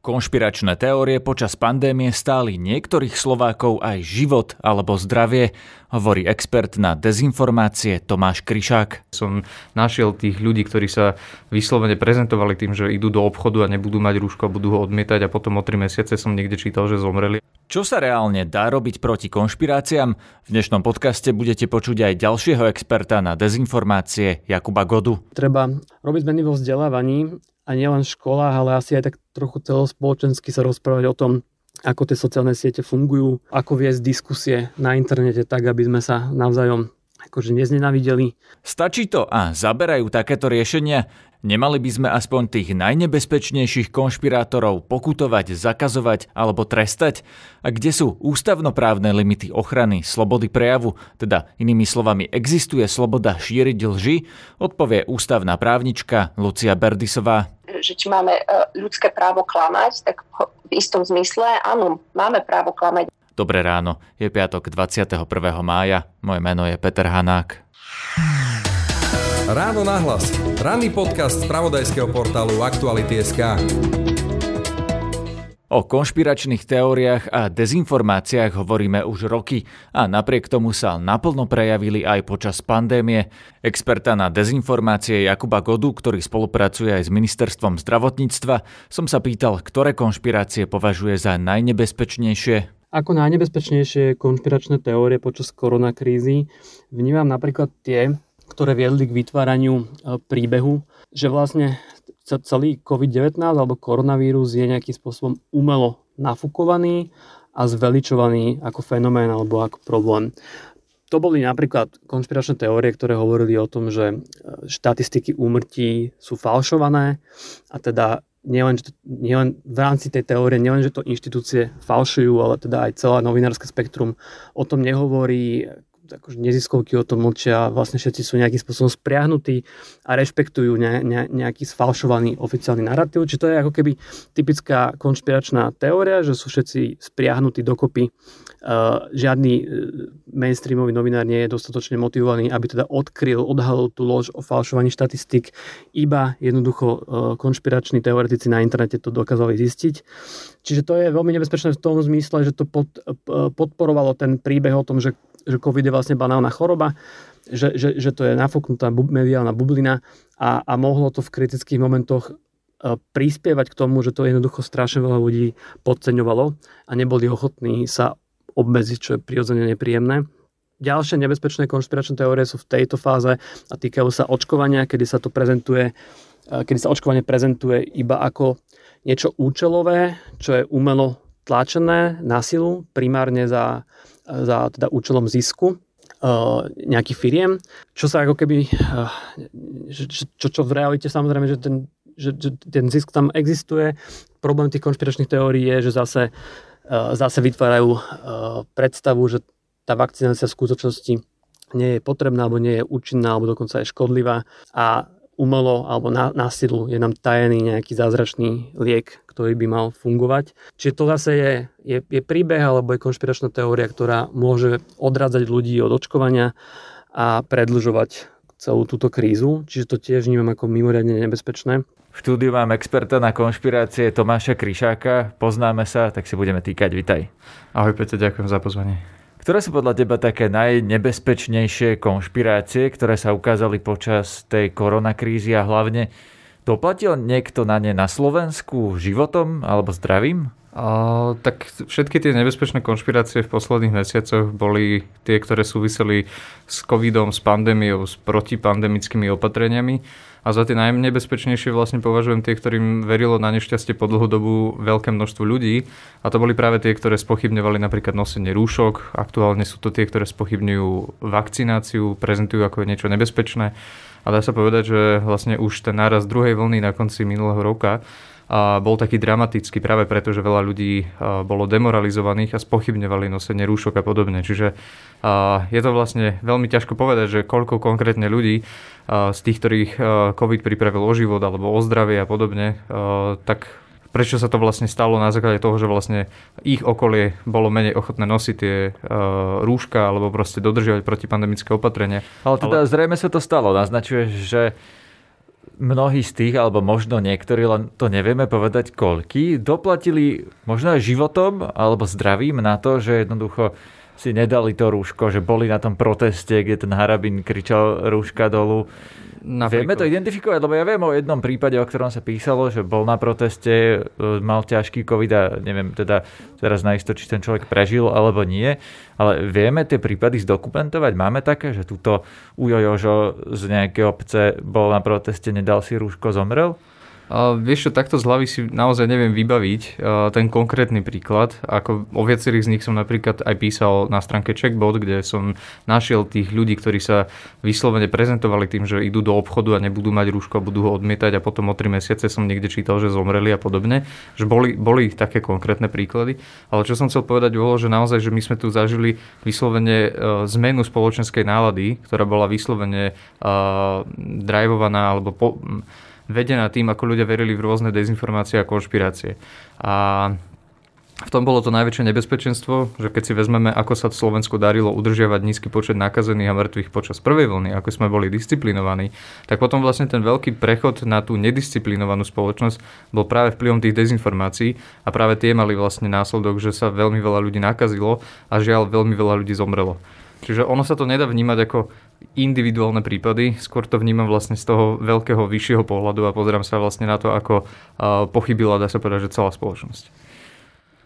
Konšpiračné teórie počas pandémie stáli niektorých Slovákov aj život alebo zdravie, hovorí expert na dezinformácie Tomáš Kryšák. Som našiel tých ľudí, ktorí sa vyslovene prezentovali tým, že idú do obchodu a nebudú mať rúško a budú ho odmietať a potom o 3 mesiace som niekde čítal, že zomreli. Čo sa reálne dá robiť proti konšpiráciám? V dnešnom podcaste budete počuť aj ďalšieho experta na dezinformácie Jakuba Godu. Treba robiť zmeny vo vzdelávaní a nielen v školách, ale asi aj tak trochu celospoločensky sa rozprávať o tom, ako tie sociálne siete fungujú, ako viesť diskusie na internete tak, aby sme sa navzájom akože neznenavideli. Stačí to a zaberajú takéto riešenia? Nemali by sme aspoň tých najnebezpečnejších konšpirátorov pokutovať, zakazovať alebo trestať? A kde sú ústavnoprávne limity ochrany slobody prejavu? Teda inými slovami, existuje sloboda šíriť lži? Odpovie ústavná právnička Lucia Berdisová. Že či máme e, ľudské právo klamať, tak v istom zmysle áno, máme právo klamať. Dobré ráno, je piatok 21. mája, moje meno je Peter Hanák. Ráno nahlas. Ranný podcast z pravodajského portálu Aktuality.sk. O konšpiračných teóriách a dezinformáciách hovoríme už roky a napriek tomu sa naplno prejavili aj počas pandémie. Experta na dezinformácie Jakuba Godu, ktorý spolupracuje aj s ministerstvom zdravotníctva, som sa pýtal, ktoré konšpirácie považuje za najnebezpečnejšie. Ako najnebezpečnejšie konšpiračné teórie počas koronakrízy vnímam napríklad tie, ktoré viedli k vytváraniu e, príbehu, že vlastne celý COVID-19 alebo koronavírus je nejakým spôsobom umelo nafúkovaný a zveličovaný ako fenomén alebo ako problém. To boli napríklad konšpiračné teórie, ktoré hovorili o tom, že e, štatistiky úmrtí sú falšované a teda nielen, nielen v rámci tej teórie, nielen, že to inštitúcie falšujú, ale teda aj celé novinárske spektrum o tom nehovorí, akože neziskovky o tom mlčia, vlastne všetci sú nejakým spôsobom spriahnutí a rešpektujú ne, ne, nejaký sfalšovaný oficiálny narratív. Čiže to je ako keby typická konšpiračná teória, že sú všetci spriahnutí dokopy. Uh, žiadny uh, mainstreamový novinár nie je dostatočne motivovaný, aby teda odkryl, odhalil tú lož o falšovaní štatistik. Iba jednoducho uh, konšpirační teoretici na internete to dokázali zistiť. Čiže to je veľmi nebezpečné v tom zmysle, že to pod, podporovalo ten príbeh o tom, že že COVID je vlastne banálna choroba, že, že, že to je nafúknutá bu- mediálna bublina a, a mohlo to v kritických momentoch e, prispievať k tomu, že to jednoducho strašne veľa ľudí podceňovalo a neboli ochotní sa obmedziť, čo je prirodzene nepríjemné. Ďalšie nebezpečné konšpiračné teórie sú v tejto fáze a týkajú sa očkovania, kedy sa to prezentuje, e, kedy sa očkovanie prezentuje iba ako niečo účelové, čo je umelo tlačené na silu, primárne za za teda účelom zisku uh, nejakých firiem, čo sa ako keby, uh, čo, čo v realite samozrejme, že ten, že, že ten zisk tam existuje. Problém tých konšpiračných teórií je, že zase, uh, zase vytvárajú predstavu, že tá vakcinácia v skutočnosti nie je potrebná, alebo nie je účinná, alebo dokonca je škodlivá a umelo alebo na, na silu je nám tajený nejaký zázračný liek, ktorý by mal fungovať. Čiže to zase je, je, je príbeh alebo je konšpiračná teória, ktorá môže odradzať ľudí od očkovania a predlžovať celú túto krízu, čiže to tiež vnímam ako mimoriadne nebezpečné. V štúdiu mám experta na konšpirácie Tomáša Kryšáka. Poznáme sa, tak si budeme týkať. Vitaj. Ahoj Peter, ďakujem za pozvanie. Ktoré sú podľa teba také najnebezpečnejšie konšpirácie, ktoré sa ukázali počas tej koronakrízy a hlavne doplatil niekto na ne na Slovensku životom alebo zdravím? A, tak všetky tie nebezpečné konšpirácie v posledných mesiacoch boli tie, ktoré súviseli s covidom, s pandémiou, s protipandemickými opatreniami a za tie najnebezpečnejšie vlastne považujem tie, ktorým verilo na nešťastie po dlhú dobu veľké množstvo ľudí. A to boli práve tie, ktoré spochybňovali napríklad nosenie rúšok, aktuálne sú to tie, ktoré spochybňujú vakcináciu, prezentujú ako niečo nebezpečné. A dá sa povedať, že vlastne už ten náraz druhej vlny na konci minulého roka a bol taký dramatický práve preto, že veľa ľudí bolo demoralizovaných a spochybňovali nosenie rúšok a podobne. Čiže je to vlastne veľmi ťažko povedať, že koľko konkrétne ľudí z tých, ktorých COVID pripravil o život alebo o zdravie a podobne, tak prečo sa to vlastne stalo na základe toho, že vlastne ich okolie bolo menej ochotné nosiť tie uh, rúška alebo proste dodržiavať protipandemické opatrenia. Ale teda Ale... zrejme sa to stalo. Naznačuje, že mnohí z tých, alebo možno niektorí, len to nevieme povedať koľky, doplatili možno aj životom alebo zdravím na to, že jednoducho si nedali to rúško, že boli na tom proteste, kde ten Harabin kričal rúška dolu. Napríklad. Vieme to identifikovať, lebo ja viem o jednom prípade, o ktorom sa písalo, že bol na proteste, e, mal ťažký covid a neviem teda teraz naisto, či ten človek prežil alebo nie, ale vieme tie prípady zdokumentovať. Máme také, že túto Ujo Jožo z nejakej obce bol na proteste, nedal si rúško, zomrel? Uh, vieš čo, takto z hlavy si naozaj neviem vybaviť uh, ten konkrétny príklad. Ako o viacerých z nich som napríklad aj písal na stránke Checkbot, kde som našiel tých ľudí, ktorí sa vyslovene prezentovali tým, že idú do obchodu a nebudú mať rúško a budú ho odmietať a potom o 3 mesiace som niekde čítal, že zomreli a podobne. Že boli, boli také konkrétne príklady. Ale čo som chcel povedať bolo, že naozaj, že my sme tu zažili vyslovene uh, zmenu spoločenskej nálady, ktorá bola vyslovene uh, drivovaná alebo po, vedená tým, ako ľudia verili v rôzne dezinformácie a konšpirácie. A v tom bolo to najväčšie nebezpečenstvo, že keď si vezmeme, ako sa v Slovensku darilo udržiavať nízky počet nakazených a mŕtvych počas prvej vlny, ako sme boli disciplinovaní, tak potom vlastne ten veľký prechod na tú nedisciplinovanú spoločnosť bol práve vplyvom tých dezinformácií a práve tie mali vlastne následok, že sa veľmi veľa ľudí nakazilo a žiaľ veľmi veľa ľudí zomrelo. Čiže ono sa to nedá vnímať ako individuálne prípady, skôr to vnímam vlastne z toho veľkého vyššieho pohľadu a pozerám sa vlastne na to, ako pochybila, dá sa povedať, že celá spoločnosť.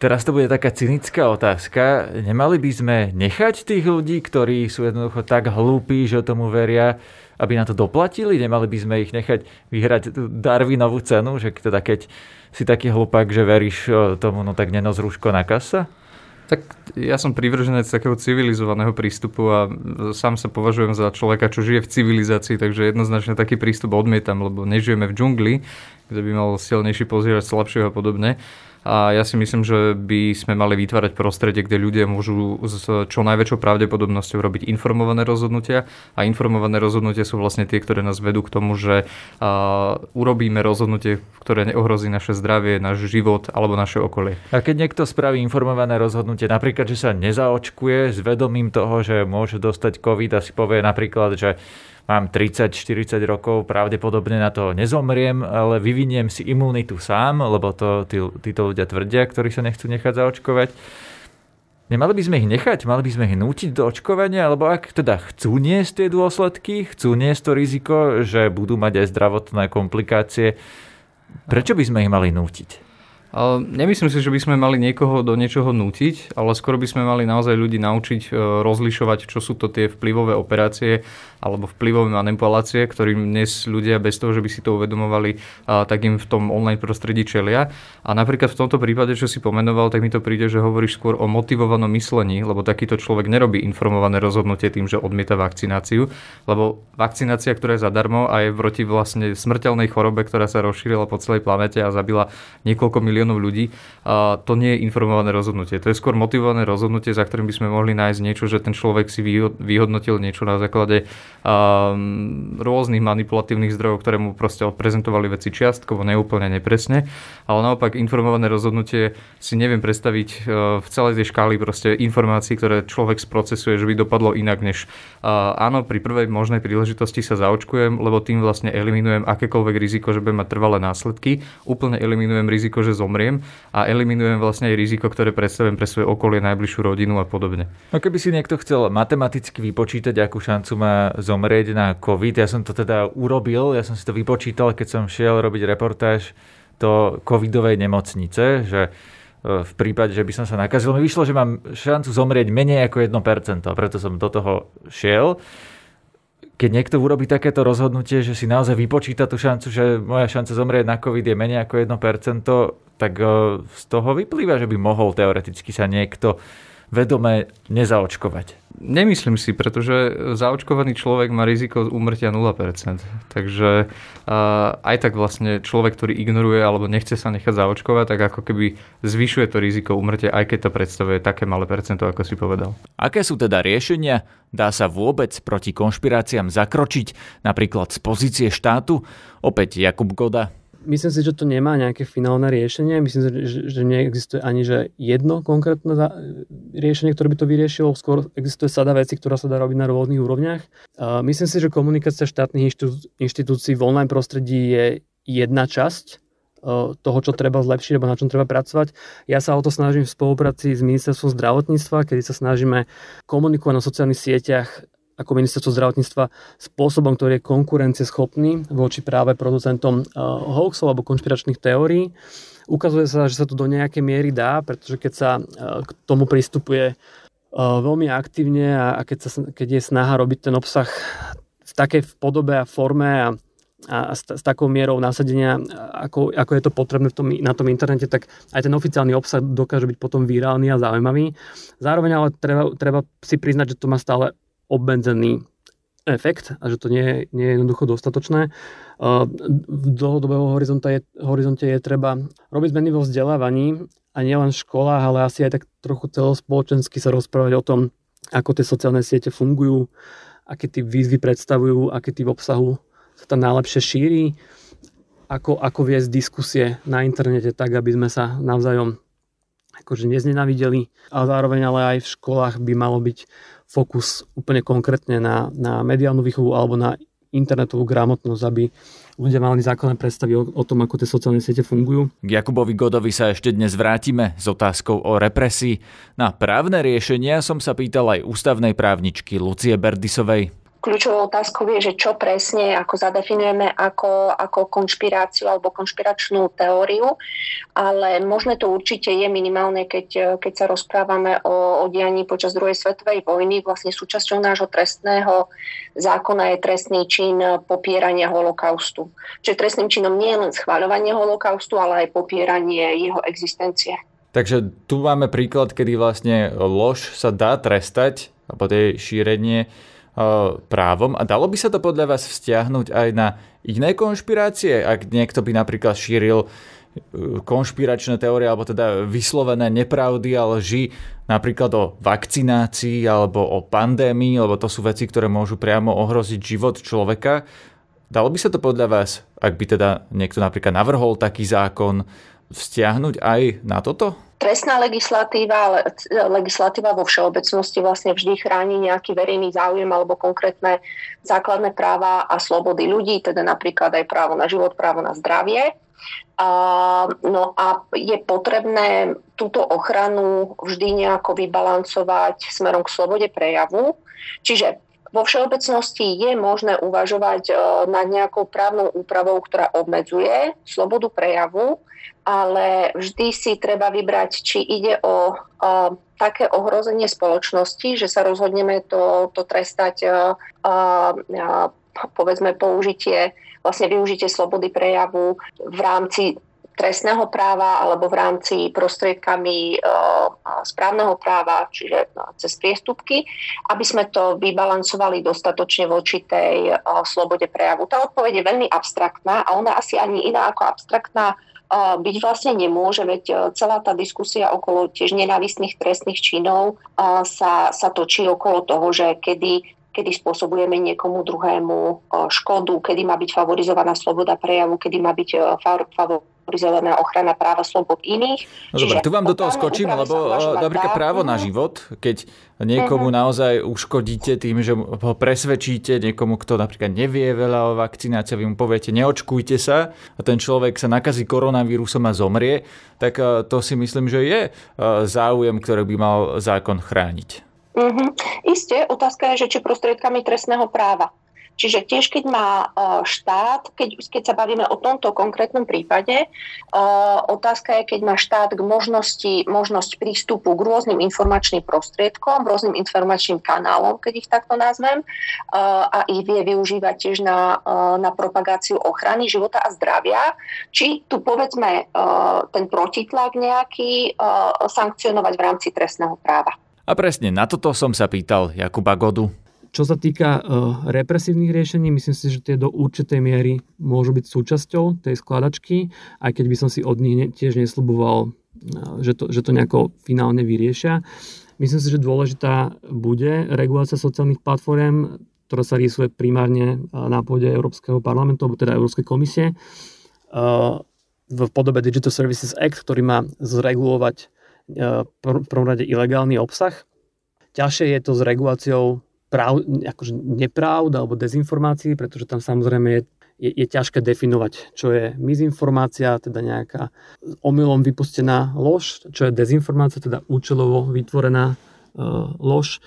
Teraz to bude taká cynická otázka. Nemali by sme nechať tých ľudí, ktorí sú jednoducho tak hlúpi, že tomu veria, aby na to doplatili? Nemali by sme ich nechať vyhrať Darwinovú cenu, že teda keď si taký hlupák, že veríš tomu, no tak nenos rúško na kasa? Tak ja som privrženec takého civilizovaného prístupu a sám sa považujem za človeka, čo žije v civilizácii, takže jednoznačne taký prístup odmietam, lebo nežijeme v džungli, kde by mal silnejší pozierať slabšieho a podobne. A ja si myslím, že by sme mali vytvárať prostredie, kde ľudia môžu s čo najväčšou pravdepodobnosťou robiť informované rozhodnutia. A informované rozhodnutia sú vlastne tie, ktoré nás vedú k tomu, že urobíme rozhodnutie, ktoré neohrozí naše zdravie, náš život alebo naše okolie. A keď niekto spraví informované rozhodnutie, napríklad, že sa nezaočkuje s vedomím toho, že môže dostať COVID a si povie napríklad, že mám 30-40 rokov, pravdepodobne na to nezomriem, ale vyviniem si imunitu sám, lebo to tí, títo ľudia tvrdia, ktorí sa nechcú nechať zaočkovať. Nemali by sme ich nechať, mali by sme ich nútiť do očkovania, alebo ak teda chcú niesť tie dôsledky, chcú niesť to riziko, že budú mať aj zdravotné komplikácie, prečo by sme ich mali nútiť? Nemyslím si, že by sme mali niekoho do niečoho nútiť, ale skôr by sme mali naozaj ľudí naučiť e, rozlišovať, čo sú to tie vplyvové operácie alebo vplyvové manipulácie, ktorým dnes ľudia bez toho, že by si to uvedomovali, tak im v tom online prostredí čelia. A napríklad v tomto prípade, čo si pomenoval, tak mi to príde, že hovoríš skôr o motivovanom myslení, lebo takýto človek nerobí informované rozhodnutie tým, že odmieta vakcináciu, lebo vakcinácia, ktorá je zadarmo a je proti vlastne smrteľnej chorobe, ktorá sa rozšírila po celej planete a zabila niekoľko miliónov ľudí, to nie je informované rozhodnutie. To je skôr motivované rozhodnutie, za ktorým by sme mohli nájsť niečo, že ten človek si vyhodnotil niečo na základe um, rôznych manipulatívnych zdrojov, ktoré mu proste odprezentovali veci čiastkovo, neúplne, nepresne. Ale naopak informované rozhodnutie si neviem predstaviť uh, v celej tej škály proste informácií, ktoré človek sprocesuje, že by dopadlo inak, než uh, áno, pri prvej možnej príležitosti sa zaočkujem, lebo tým vlastne eliminujem akékoľvek riziko, že budem mať trvalé následky, úplne eliminujem riziko, že zomriem a eliminujem vlastne aj riziko, ktoré predstavujem pre svoje okolie, najbližšiu rodinu a podobne. No keby si niekto chcel matematicky vypočítať, akú šancu má zomrieť na COVID. Ja som to teda urobil, ja som si to vypočítal, keď som šiel robiť reportáž do covidovej nemocnice, že e, v prípade, že by som sa nakazil, mi vyšlo, že mám šancu zomrieť menej ako 1%, a preto som do toho šiel. Keď niekto urobí takéto rozhodnutie, že si naozaj vypočíta tú šancu, že moja šanca zomrieť na COVID je menej ako 1%, tak e, z toho vyplýva, že by mohol teoreticky sa niekto vedome nezaočkovať. Nemyslím si, pretože zaočkovaný človek má riziko úmrtia 0%. Takže aj tak vlastne človek, ktorý ignoruje alebo nechce sa nechať zaočkovať, tak ako keby zvyšuje to riziko úmrtia, aj keď to predstavuje také malé percento, ako si povedal. Aké sú teda riešenia? Dá sa vôbec proti konšpiráciám zakročiť, napríklad z pozície štátu? Opäť Jakub Goda. Myslím si, že to nemá nejaké finálne riešenie. Myslím si, že, že neexistuje ani že jedno konkrétne riešenie, ktoré by to vyriešilo. Skôr existuje sada veci, ktorá sa dá robiť na rôznych úrovniach. Myslím si, že komunikácia štátnych inštitúcií v online prostredí je jedna časť toho, čo treba zlepšiť alebo na čom treba pracovať. Ja sa o to snažím v spolupráci s ministerstvom zdravotníctva, kedy sa snažíme komunikovať na sociálnych sieťach ako ministerstvo zdravotníctva spôsobom, ktorý je konkurencieschopný voči práve producentom hoaxov alebo konšpiračných teórií. Ukazuje sa, že sa to do nejakej miery dá, pretože keď sa k tomu pristupuje veľmi aktívne a keď, sa, keď je snaha robiť ten obsah v takej podobe a forme a a s, s takou mierou nasadenia, ako, ako je to potrebné v tom, na tom internete, tak aj ten oficiálny obsah dokáže byť potom virálny a zaujímavý. Zároveň ale treba, treba si priznať, že to má stále obmedzený efekt a že to nie nie je jednoducho dostatočné. V dlhodobého horizonte je, horizonte je treba robiť zmeny vo vzdelávaní a nielen v školách, ale asi aj tak trochu celospoločensky sa rozprávať o tom, ako tie sociálne siete fungujú, aké tie výzvy predstavujú, tie v obsahu sa tam najlepšie šíri, ako, ako viesť diskusie na internete tak, aby sme sa navzájom akože neznenavideli, a zároveň ale aj v školách by malo byť fokus úplne konkrétne na, na mediálnu výchovu alebo na internetovú gramotnosť, aby ľudia mali základné predstavy o, o tom, ako tie sociálne siete fungujú. K Jakubovi Godovi sa ešte dnes vrátime s otázkou o represii. Na právne riešenia som sa pýtal aj ústavnej právničky Lucie Berdisovej. Kľúčovou otázkou je, že čo presne, ako zadefinujeme ako, ako konšpiráciu alebo konšpiračnú teóriu, ale možné to určite je minimálne, keď, keď sa rozprávame o, o dianí počas druhej svetovej vojny. Vlastne súčasťou nášho trestného zákona je trestný čin popierania holokaustu. Čiže trestným činom nie je len schváľovanie holokaustu, ale aj popieranie jeho existencie. Takže tu máme príklad, kedy vlastne lož sa dá trestať, alebo tej šírenie právom a dalo by sa to podľa vás vzťahnuť aj na iné konšpirácie, ak niekto by napríklad šíril e, konšpiračné teórie alebo teda vyslovené nepravdy a lži napríklad o vakcinácii alebo o pandémii, lebo to sú veci, ktoré môžu priamo ohroziť život človeka. Dalo by sa to podľa vás, ak by teda niekto napríklad navrhol taký zákon, vzťahnuť aj na toto? Trestná legislatíva, legislatíva vo všeobecnosti vlastne vždy chráni nejaký verejný záujem alebo konkrétne základné práva a slobody ľudí, teda napríklad aj právo na život, právo na zdravie. A, no a je potrebné túto ochranu vždy nejako vybalancovať smerom k slobode prejavu. Čiže vo všeobecnosti je možné uvažovať nad nejakou právnou úpravou, ktorá obmedzuje slobodu prejavu, ale vždy si treba vybrať, či ide o, o také ohrozenie spoločnosti, že sa rozhodneme to, to trestať a, a, povedzme použitie, vlastne využitie slobody prejavu v rámci trestného práva alebo v rámci prostriedkami správneho práva, čiže cez priestupky, aby sme to vybalancovali dostatočne voči tej slobode prejavu. Tá odpoveď je veľmi abstraktná a ona asi ani iná ako abstraktná byť vlastne nemôže, veď celá tá diskusia okolo tiež nenávistných trestných činov sa, sa točí okolo toho, že kedy kedy spôsobujeme niekomu druhému e, škodu, kedy má byť favorizovaná sloboda prejavu, kedy má byť e, favorizovaná ochrana práva slobod iných. No dobre, tu vám do toho skočím, lebo napríklad právo na život, keď niekomu uh-huh. naozaj uškodíte tým, že ho presvedčíte, niekomu, kto napríklad nevie veľa o vakcinácii, vy mu poviete, neočkujte sa a ten človek sa nakazí koronavírusom a zomrie, tak e, to si myslím, že je záujem, ktorý by mal zákon chrániť. Mm-hmm. Isté, otázka je, že či prostriedkami trestného práva. Čiže tiež, keď má e, štát, keď, keď sa bavíme o tomto konkrétnom prípade, e, otázka je, keď má štát k možnosti, možnosť prístupu k rôznym informačným prostriedkom, rôznym informačným kanálom, keď ich takto nazvem, e, a ich vie využívať tiež na, na propagáciu ochrany života a zdravia, či tu povedzme ten protitlak nejaký sankcionovať v rámci trestného práva. A presne na toto som sa pýtal Jakuba Godu. Čo sa týka uh, represívnych riešení, myslím si, že tie do určitej miery môžu byť súčasťou tej skladačky, aj keď by som si od nich tiež nesľuboval, uh, že, to, že to nejako finálne vyriešia. Myslím si, že dôležitá bude regulácia sociálnych platform, ktorá sa rýsuje primárne na pôde Európskeho parlamentu, alebo teda Európskej komisie. v podobe Digital Services Act, ktorý má zregulovať v prvom rade ilegálny obsah. Ťažšie je to s reguláciou práv, akože nepravd alebo dezinformácií, pretože tam samozrejme je je, je ťažké definovať, čo je mizinformácia, teda nejaká omylom vypustená lož, čo je dezinformácia, teda účelovo vytvorená uh, lož.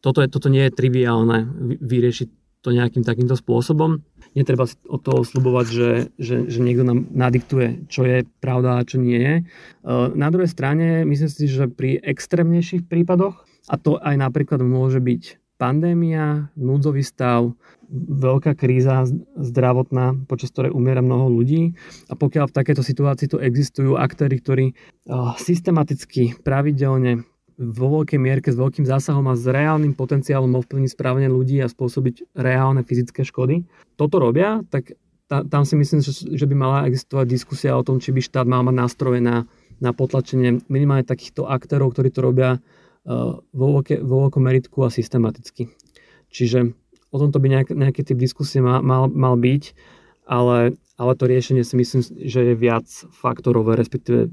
Toto, je, toto nie je triviálne vyriešiť to nejakým takýmto spôsobom. Netreba od toho slubovať, že, že, že niekto nám nadiktuje, čo je pravda a čo nie je. Uh, na druhej strane, myslím si, že pri extrémnejších prípadoch, a to aj napríklad môže byť pandémia, núdzový stav, veľká kríza zdravotná, počas ktorej umiera mnoho ľudí. A pokiaľ v takejto situácii tu existujú aktéry, ktorí systematicky, pravidelne, vo veľkej mierke s veľkým zásahom a s reálnym potenciálom ovplyvniť správanie ľudí a spôsobiť reálne fyzické škody, toto robia, tak tam si myslím, že by mala existovať diskusia o tom, či by štát mal mať nástroje na, na potlačenie minimálne takýchto aktérov, ktorí to robia vo, veľké, vo veľkom meritku a systematicky. Čiže o tomto by nejak, nejaký typ diskusie mal, mal, mal byť, ale, ale to riešenie si myslím, že je viac faktorové, respektíve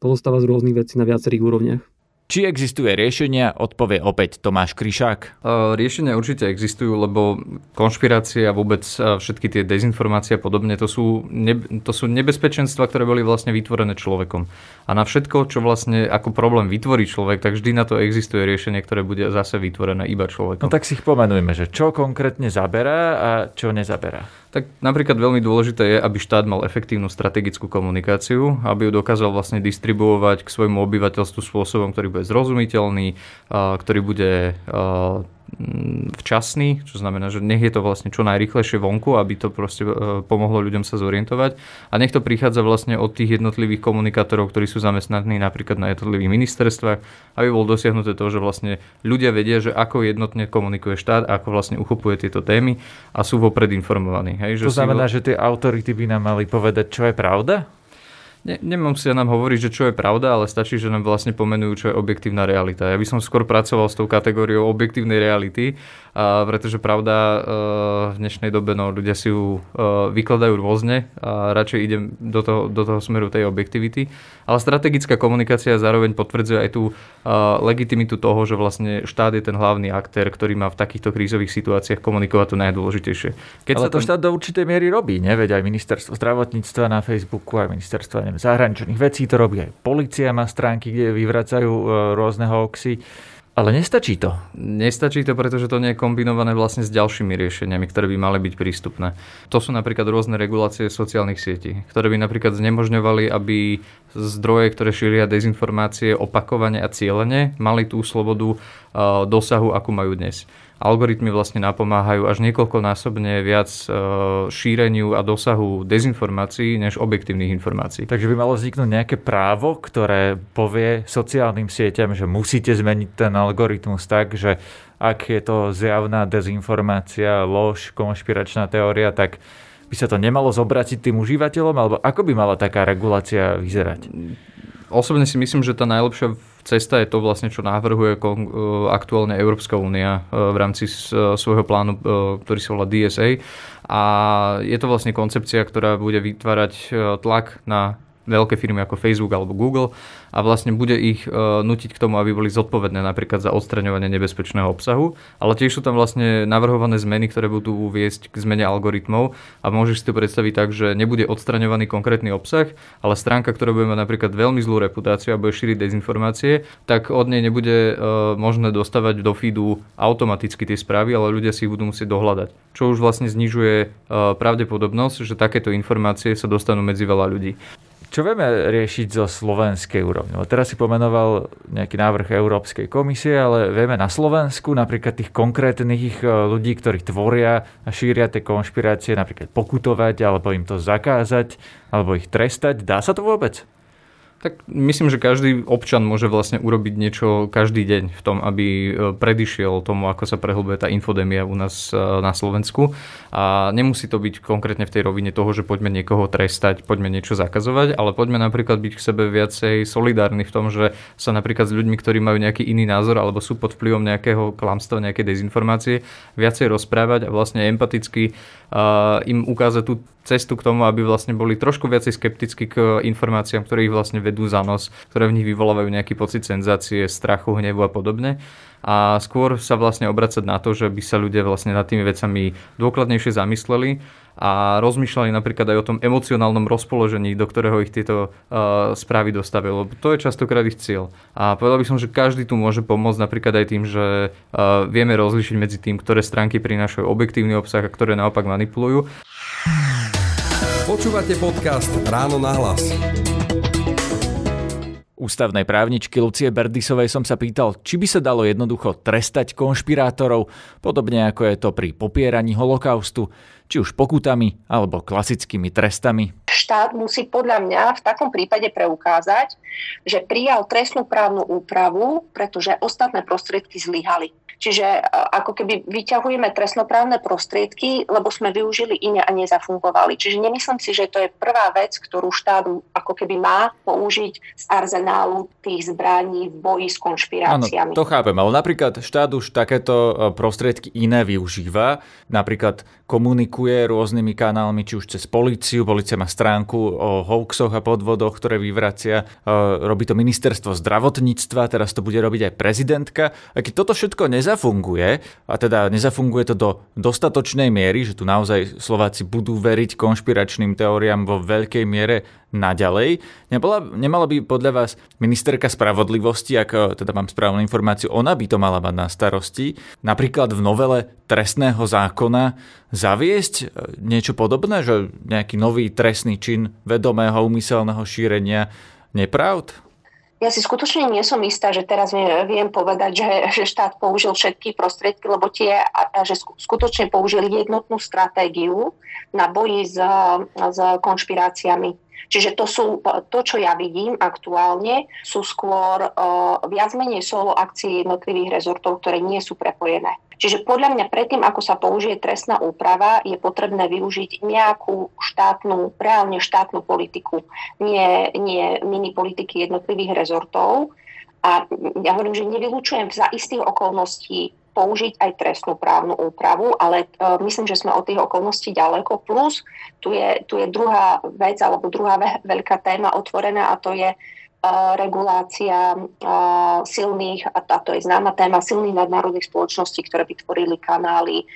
pozostáva z rôznych vecí na viacerých úrovniach. Či existuje riešenia, odpovie opäť Tomáš Kryšák. Riešenia určite existujú, lebo konšpirácie a vôbec všetky tie dezinformácie a podobne, to sú, ne, to sú nebezpečenstva, ktoré boli vlastne vytvorené človekom. A na všetko, čo vlastne ako problém vytvorí človek, tak vždy na to existuje riešenie, ktoré bude zase vytvorené iba človekom. No tak si ich pomenujme, že čo konkrétne zaberá a čo nezaberá. Tak napríklad veľmi dôležité je, aby štát mal efektívnu strategickú komunikáciu, aby ju dokázal vlastne distribuovať k svojmu obyvateľstvu spôsobom, ktorý bude zrozumiteľný, ktorý bude včasný, čo znamená, že nech je to vlastne čo najrychlejšie vonku, aby to proste e, pomohlo ľuďom sa zorientovať a nech to prichádza vlastne od tých jednotlivých komunikátorov, ktorí sú zamestnaní napríklad na jednotlivých ministerstvách, aby bol dosiahnuté to, že vlastne ľudia vedia, že ako jednotne komunikuje štát, ako vlastne uchopuje tieto témy a sú vopred informovaní. Hej, že to znamená, si... že tie autority by nám mali povedať, čo je pravda? Ne, nemusí nám hovoriť, že čo je pravda, ale stačí, že nám vlastne pomenujú, čo je objektívna realita. Ja by som skôr pracoval s tou kategóriou objektívnej reality, a pretože pravda e, v dnešnej dobe no, ľudia si ju e, vykladajú rôzne a radšej idem do toho, do toho smeru tej objektivity. Ale strategická komunikácia zároveň potvrdzuje aj tú e, legitimitu toho, že vlastne štát je ten hlavný aktér, ktorý má v takýchto krízových situáciách komunikovať to najdôležitejšie. Keď Ale sa to ten... štát do určitej miery robí, neveď aj ministerstvo zdravotníctva na Facebooku, aj ministerstvo neviem, zahraničných vecí to robí, aj policia má stránky, kde vyvracajú rôzne hoaxy. Ale nestačí to. Nestačí to, pretože to nie je kombinované vlastne s ďalšími riešeniami, ktoré by mali byť prístupné. To sú napríklad rôzne regulácie sociálnych sietí, ktoré by napríklad znemožňovali, aby zdroje, ktoré šíria dezinformácie opakovane a cieľene, mali tú slobodu dosahu, akú majú dnes algoritmy vlastne napomáhajú až niekoľkonásobne viac e, šíreniu a dosahu dezinformácií než objektívnych informácií. Takže by malo vzniknúť nejaké právo, ktoré povie sociálnym sieťam, že musíte zmeniť ten algoritmus tak, že ak je to zjavná dezinformácia, lož, konšpiračná teória, tak by sa to nemalo zobratiť tým užívateľom, alebo ako by mala taká regulácia vyzerať? Osobne si myslím, že tá najlepšia cesta je to vlastne, čo navrhuje e, aktuálne Európska únia e, v rámci e, svojho plánu, ktorý sa volá DSA. A je to vlastne koncepcia, ktorá bude vytvárať tlak na veľké firmy ako Facebook alebo Google a vlastne bude ich e, nutiť k tomu, aby boli zodpovedné napríklad za odstraňovanie nebezpečného obsahu, ale tiež sú tam vlastne navrhované zmeny, ktoré budú viesť k zmene algoritmov a môžeš si to predstaviť tak, že nebude odstraňovaný konkrétny obsah, ale stránka, ktorá bude mať napríklad veľmi zlú reputáciu a bude šíriť dezinformácie, tak od nej nebude e, možné dostávať do feedu automaticky tie správy, ale ľudia si ich budú musieť dohľadať. Čo už vlastne znižuje e, pravdepodobnosť, že takéto informácie sa dostanú medzi veľa ľudí. Čo vieme riešiť zo slovenskej úrovne? Teraz si pomenoval nejaký návrh Európskej komisie, ale vieme na Slovensku napríklad tých konkrétnych eh, ľudí, ktorí tvoria a šíria tie konšpirácie, napríklad pokutovať, alebo im to zakázať, alebo ich trestať. Dá sa to vôbec? Tak myslím, že každý občan môže vlastne urobiť niečo každý deň v tom, aby e, predišiel tomu, ako sa prehlbuje tá infodémia u nás e, na Slovensku. A nemusí to byť konkrétne v tej rovine toho, že poďme niekoho trestať, poďme niečo zakazovať, ale poďme napríklad byť k sebe viacej solidárni v tom, že sa napríklad s ľuďmi, ktorí majú nejaký iný názor alebo sú pod vplyvom nejakého klamstva, nejakej dezinformácie, viacej rozprávať a vlastne empaticky uh, im ukázať tú cestu k tomu, aby vlastne boli trošku viacej skeptickí k informáciám, ktoré ich vlastne vedú za nos, ktoré v nich vyvolávajú nejaký pocit senzácie, strachu, hnevu a podobne. A skôr sa vlastne obracať na to, že by sa ľudia vlastne nad tými vecami dôkladnejšie zamysleli a rozmýšľali napríklad aj o tom emocionálnom rozpoložení, do ktorého ich tieto uh, správy dostavili, lebo to je častokrát ich cieľ. A povedal by som, že každý tu môže pomôcť napríklad aj tým, že uh, vieme rozlišiť medzi tým, ktoré stránky prinášajú objektívny obsah a ktoré naopak manipulujú. Počúvate podcast Ráno na hlas. Ústavnej právničky Lucie Berdisovej som sa pýtal, či by sa dalo jednoducho trestať konšpirátorov, podobne ako je to pri popieraní holokaustu, či už pokutami alebo klasickými trestami. Štát musí podľa mňa v takom prípade preukázať, že prijal trestnú právnu úpravu, pretože ostatné prostriedky zlyhali. Čiže e, ako keby vyťahujeme trestnoprávne prostriedky, lebo sme využili iné a nezafungovali. Čiže nemyslím si, že to je prvá vec, ktorú štát ako keby má použiť z arzenálu tých zbraní v boji s konšpiráciami. Áno, to chápem, ale napríklad štát už takéto e, prostriedky iné využíva. Napríklad komunikuje rôznymi kanálmi, či už cez políciu, policia má stránku o hoaxoch a podvodoch, ktoré vyvracia. Robí to ministerstvo zdravotníctva, teraz to bude robiť aj prezidentka. A keď toto všetko nez nezafunguje, a teda nezafunguje to do dostatočnej miery, že tu naozaj Slováci budú veriť konšpiračným teóriám vo veľkej miere naďalej. Nebola, nemala by podľa vás ministerka spravodlivosti, ak teda mám správnu informáciu, ona by to mala mať na starosti, napríklad v novele trestného zákona zaviesť e, niečo podobné, že nejaký nový trestný čin vedomého úmyselného šírenia nepravd? Ja si skutočne nie som istá, že teraz viem povedať, že, že štát použil všetky prostriedky, lebo tie, že skutočne použili jednotnú stratégiu na boji s, s konšpiráciami. Čiže to sú, to, čo ja vidím aktuálne, sú skôr uh, viac menej solo akcie jednotlivých rezortov, ktoré nie sú prepojené. Čiže podľa mňa predtým, ako sa použije trestná úprava, je potrebné využiť nejakú štátnu, reálne štátnu politiku, nie, nie mini politiky jednotlivých rezortov. A ja hovorím, že nevylučujem za istých okolností použiť aj trestnú právnu úpravu, ale uh, myslím, že sme od tých okolností ďaleko. Plus tu je, tu je druhá vec alebo druhá ve- veľká téma otvorená a to je regulácia silných, a táto je známa téma, silných nadnárodných spoločností, ktoré by tvorili kanály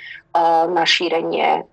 na šírenie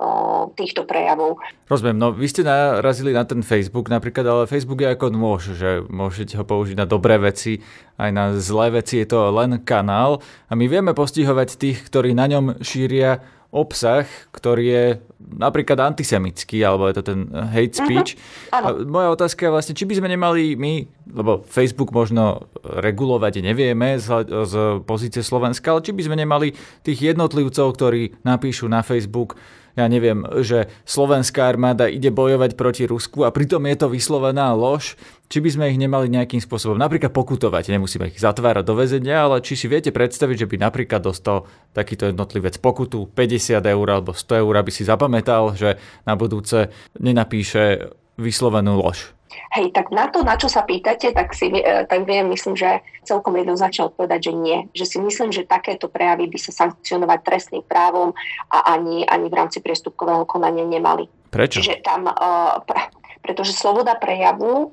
týchto prejavov. Rozumiem, no vy ste narazili na ten Facebook napríklad, ale Facebook je ako nôž, že môžete ho použiť na dobré veci, aj na zlé veci, je to len kanál. A my vieme postihovať tých, ktorí na ňom šíria obsah, ktorý je napríklad antisemický, alebo je to ten hate mhm, speech. Uh-huh. moja otázka je vlastne, či by sme nemali my, lebo Facebook možno regulovať nevieme z, z pozície Slovenska, ale či by sme nemali tých jednotlivcov, ktorí napíšu na Facebook ja neviem, že slovenská armáda ide bojovať proti Rusku a pritom je to vyslovená lož, či by sme ich nemali nejakým spôsobom napríklad pokutovať, nemusíme ich zatvárať do väzenia, ale či si viete predstaviť, že by napríklad dostal takýto jednotlivec pokutu 50 eur alebo 100 eur, aby si zapamätal, že na budúce nenapíše vyslovenú lož. Hej, tak na to, na čo sa pýtate, tak, si, e, tak viem, myslím, že celkom jednoznačne odpovedať, že nie. Že si myslím, že takéto prejavy by sa sankcionovať trestným právom a ani, ani v rámci priestupkového konania nemali. Prečo? Čiže tam, uh, pre, pretože sloboda prejavu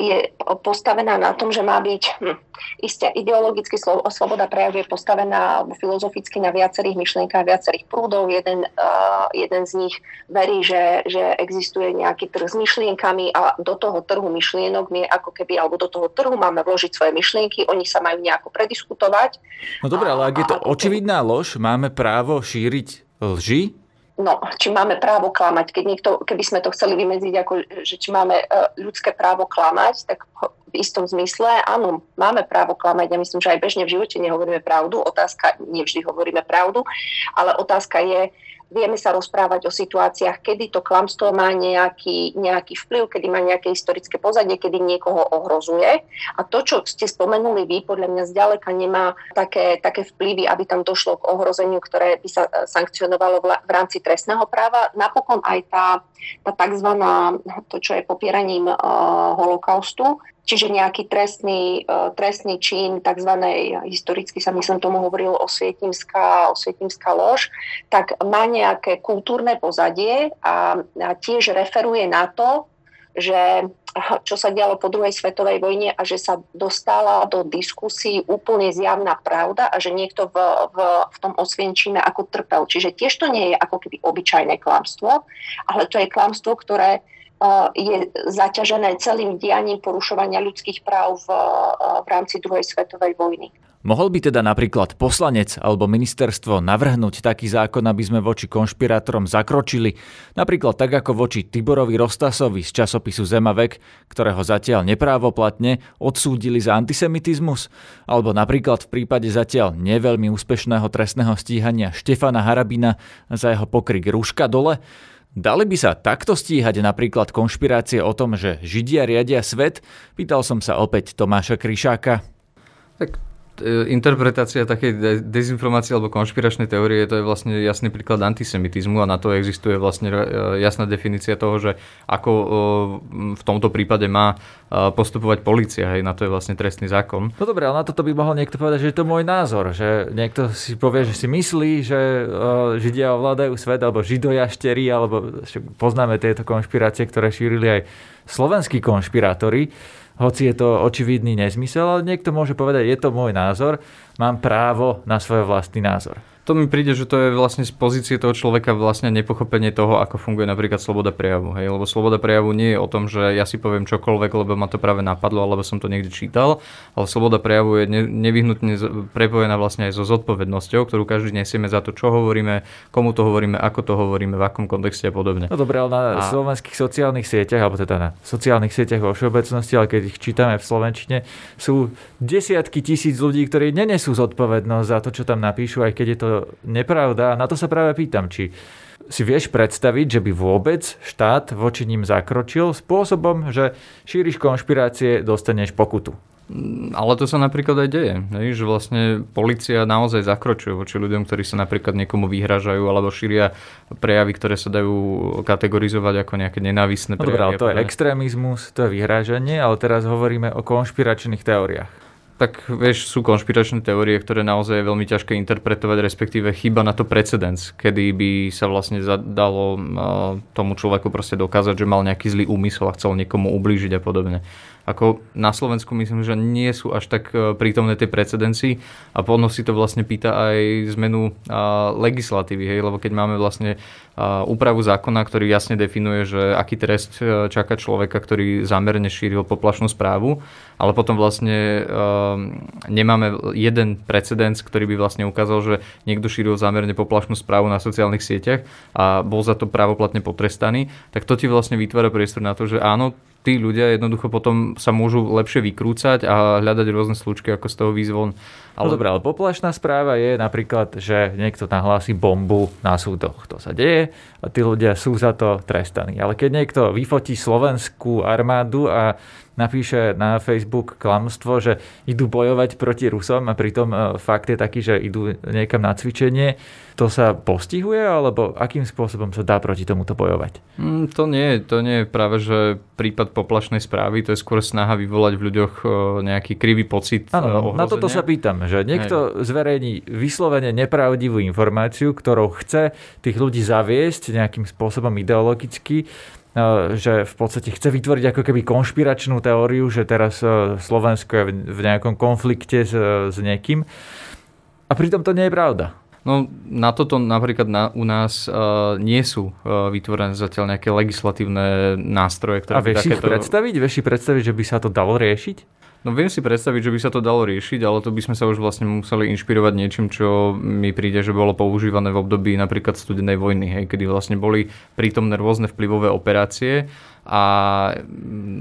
je postavená na tom, že má byť hm, isté ideologicky sloboda prejavu je postavená filozoficky na viacerých myšlienkach, viacerých prúdov. Jeden, uh, jeden z nich verí, že, že existuje nejaký trh s myšlienkami a do toho trhu myšlienok my ako keby, alebo do toho trhu máme vložiť svoje myšlienky, oni sa majú nejako prediskutovať. No dobre, ale ak je to očividná lož, máme právo šíriť lži? No, či máme právo klamať. Keď niekto, keby sme to chceli vymedziť, ako, že či máme uh, ľudské právo klamať, tak v istom zmysle áno, máme právo klamať. Ja myslím, že aj bežne v živote nehovoríme pravdu. Otázka, nevždy hovoríme pravdu, ale otázka je, Vieme sa rozprávať o situáciách, kedy to klamstvo má nejaký, nejaký vplyv, kedy má nejaké historické pozadie, kedy niekoho ohrozuje. A to, čo ste spomenuli vy, podľa mňa zďaleka nemá také, také vplyvy, aby tam došlo k ohrozeniu, ktoré by sa e, sankcionovalo v, rámci trestného práva. Napokon aj tá, tá tzv. to, čo je popieraním uh, holokaustu, čiže nejaký trestný, uh, trestný čin, tzv. historicky sa myslím tomu hovoril osvietimská, osvietimská lož, tak má nejaké kultúrne pozadie a, a tiež referuje na to, že čo sa dialo po druhej svetovej vojne a že sa dostala do diskusí úplne zjavná pravda a že niekto v, v, v tom osvienčíme ako trpel. Čiže tiež to nie je ako keby obyčajné klamstvo, ale to je klamstvo, ktoré je zaťažené celým dianím porušovania ľudských práv v, v rámci druhej svetovej vojny. Mohol by teda napríklad poslanec alebo ministerstvo navrhnúť taký zákon, aby sme voči konšpirátorom zakročili, napríklad tak ako voči Tiborovi Rostasovi z časopisu Zemavek, ktorého zatiaľ neprávoplatne odsúdili za antisemitizmus, alebo napríklad v prípade zatiaľ neveľmi úspešného trestného stíhania Štefana Harabina za jeho pokrik rúška dole, Dali by sa takto stíhať napríklad konšpirácie o tom, že Židia riadia svet? Pýtal som sa opäť Tomáša Kryšáka. Tak interpretácia takej dezinformácie alebo konšpiračnej teórie, to je vlastne jasný príklad antisemitizmu a na to existuje vlastne e, jasná definícia toho, že ako e, v tomto prípade má postupovať policia, hej, na to je vlastne trestný zákon. No dobré, ale na toto by mohol niekto povedať, že je to môj názor, že niekto si povie, že si myslí, že Židia ovládajú svet, alebo Židojašteri, alebo poznáme tieto konšpirácie, ktoré šírili aj slovenskí konšpirátori hoci je to očividný nezmysel, ale niekto môže povedať, je to môj názor, mám právo na svoj vlastný názor to mi príde, že to je vlastne z pozície toho človeka vlastne nepochopenie toho, ako funguje napríklad sloboda prejavu. Hej? Lebo sloboda prejavu nie je o tom, že ja si poviem čokoľvek, lebo ma to práve napadlo, alebo som to niekde čítal, ale sloboda prejavu je nevyhnutne prepojená vlastne aj so zodpovednosťou, ktorú každý nesieme za to, čo hovoríme, komu to hovoríme, ako to hovoríme, v akom kontexte a podobne. No dobre, ale na a... slovenských sociálnych sieťach, alebo teda na sociálnych sieťach vo všeobecnosti, ale keď ich čítame v slovenčine, sú desiatky tisíc ľudí, ktorí nenesú zodpovednosť za to, čo tam napíšu, aj keď je to nepravda. A na to sa práve pýtam, či si vieš predstaviť, že by vôbec štát voči ním zakročil spôsobom, že šíriš konšpirácie, dostaneš pokutu. Ale to sa napríklad aj deje, že vlastne policia naozaj zakročuje voči ľuďom, ktorí sa napríklad niekomu vyhražajú alebo šíria prejavy, ktoré sa dajú kategorizovať ako nejaké nenávisné prejavy. No, dobré, ale to je extrémizmus, to je vyhrážanie, ale teraz hovoríme o konšpiračných teóriách tak vieš, sú konšpiračné teórie, ktoré naozaj je veľmi ťažké interpretovať, respektíve chyba na to precedens, kedy by sa vlastne dalo tomu človeku proste dokázať, že mal nejaký zlý úmysel a chcel niekomu ublížiť a podobne ako na Slovensku myslím, že nie sú až tak e, prítomné tie precedenci. A podno si to vlastne pýta aj zmenu legislatívy, hej, lebo keď máme vlastne úpravu zákona, ktorý jasne definuje, že aký trest e, čaká človeka, ktorý zámerne šíril poplašnú správu, ale potom vlastne um, nemáme jeden precedens, ktorý by vlastne ukázal, že niekto šíril zámerne poplašnú správu na sociálnych sieťach a bol za to právoplatne potrestaný, tak to ti vlastne vytvára priestor na to, že áno, tí ľudia jednoducho potom sa môžu lepšie vykrúcať a hľadať rôzne slučky, ako z toho výzvon. Ale... No dobré, ale poplašná správa je napríklad, že niekto nahlási bombu na súdoch. To sa deje a tí ľudia sú za to trestaní. Ale keď niekto vyfotí slovenskú armádu a napíše na Facebook klamstvo, že idú bojovať proti Rusom a pritom e, fakt je taký, že idú niekam na cvičenie, to sa postihuje, alebo akým spôsobom sa dá proti tomuto bojovať? Mm, to nie, to nie je práve, že prípad poplašnej správy, to je skôr snaha vyvolať v ľuďoch e, nejaký krivý pocit. Áno, na toto sa pýtam, že niekto Hej. zverejní vyslovene nepravdivú informáciu, ktorou chce tých ľudí zaviesť nejakým spôsobom ideologicky E, že v podstate chce vytvoriť ako keby konšpiračnú teóriu, že teraz e, Slovensko je v nejakom konflikte s, s niekým. A pritom to nie je pravda. No na toto napríklad na, u nás uh, nie sú uh, vytvorené zatiaľ nejaké legislatívne nástroje, ktoré A vieš si takéto... predstaviť? Vieš si predstaviť, že by sa to dalo riešiť? No viem si predstaviť, že by sa to dalo riešiť, ale to by sme sa už vlastne museli inšpirovať niečím, čo mi príde, že bolo používané v období napríklad studenej vojny, hej, kedy vlastne boli prítomné rôzne vplyvové operácie a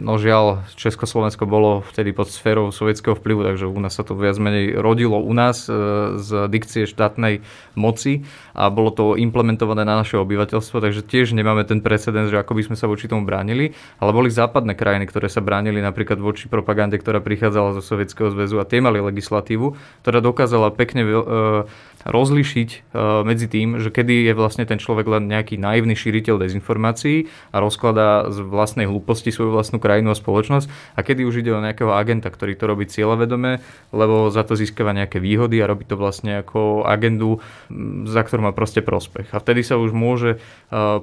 no žiaľ, Československo bolo vtedy pod sférou sovietského vplyvu, takže u nás sa to viac menej rodilo u nás e, z dikcie štátnej moci a bolo to implementované na naše obyvateľstvo, takže tiež nemáme ten precedens, že ako by sme sa voči tomu bránili, ale boli západné krajiny, ktoré sa bránili napríklad voči propagande, ktorá prichádzala zo Sovietskeho zväzu a tie mali legislatívu, ktorá dokázala pekne e, rozlišiť e, medzi tým, že kedy je vlastne ten človek len nejaký naivný šíriteľ dezinformácií a rozkladá z vlastnej hlúposti svoju vlastnú krajinu a spoločnosť a kedy už ide o nejakého agenta, ktorý to robí cieľavedome, lebo za to získava nejaké výhody a robí to vlastne ako agendu, za ktorú má proste prospech. A vtedy sa už môže e,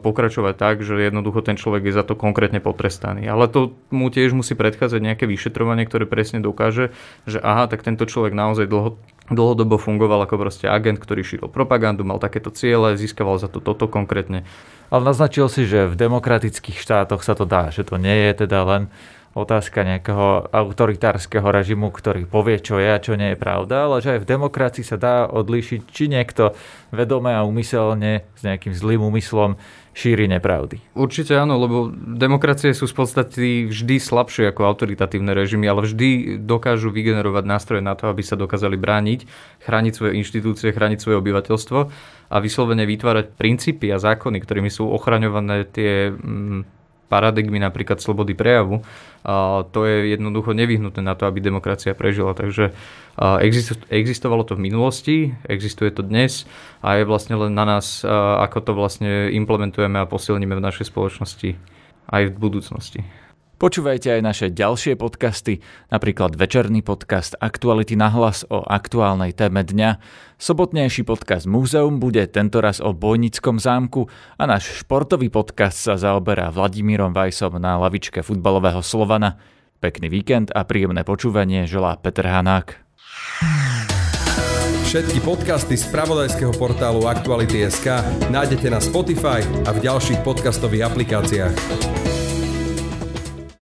pokračovať tak, že jednoducho ten človek je za to konkrétne potrestaný. Ale to mu tiež musí predchádzať nejaké vyšetrovanie, ktoré presne dokáže, že aha, tak tento človek naozaj dlho, dlhodobo fungoval ako proste agent, ktorý šíril propagandu, mal takéto ciele, získaval za to toto konkrétne. Ale naznačil si, že v demokratických štátoch sa to dá, že to nie je teda len otázka nejakého autoritárskeho režimu, ktorý povie, čo je a čo nie je pravda, ale že aj v demokracii sa dá odlíšiť, či niekto vedome a umyselne s nejakým zlým úmyslom šíri nepravdy. Určite áno, lebo demokracie sú z podstate vždy slabšie ako autoritatívne režimy, ale vždy dokážu vygenerovať nástroje na to, aby sa dokázali brániť, chrániť svoje inštitúcie, chrániť svoje obyvateľstvo a vyslovene vytvárať princípy a zákony, ktorými sú ochraňované tie mm, paradigmy napríklad slobody prejavu, to je jednoducho nevyhnutné na to, aby demokracia prežila. Takže existovalo to v minulosti, existuje to dnes a je vlastne len na nás, ako to vlastne implementujeme a posilníme v našej spoločnosti aj v budúcnosti. Počúvajte aj naše ďalšie podcasty, napríklad večerný podcast Aktuality na hlas o aktuálnej téme dňa. Sobotnejší podcast Múzeum bude tentoraz o Bojnickom zámku a náš športový podcast sa zaoberá Vladimírom Vajsom na lavičke futbalového Slovana. Pekný víkend a príjemné počúvanie želá Peter Hanák. Všetky podcasty z pravodajského portálu Aktuality.sk nájdete na Spotify a v ďalších podcastových aplikáciách.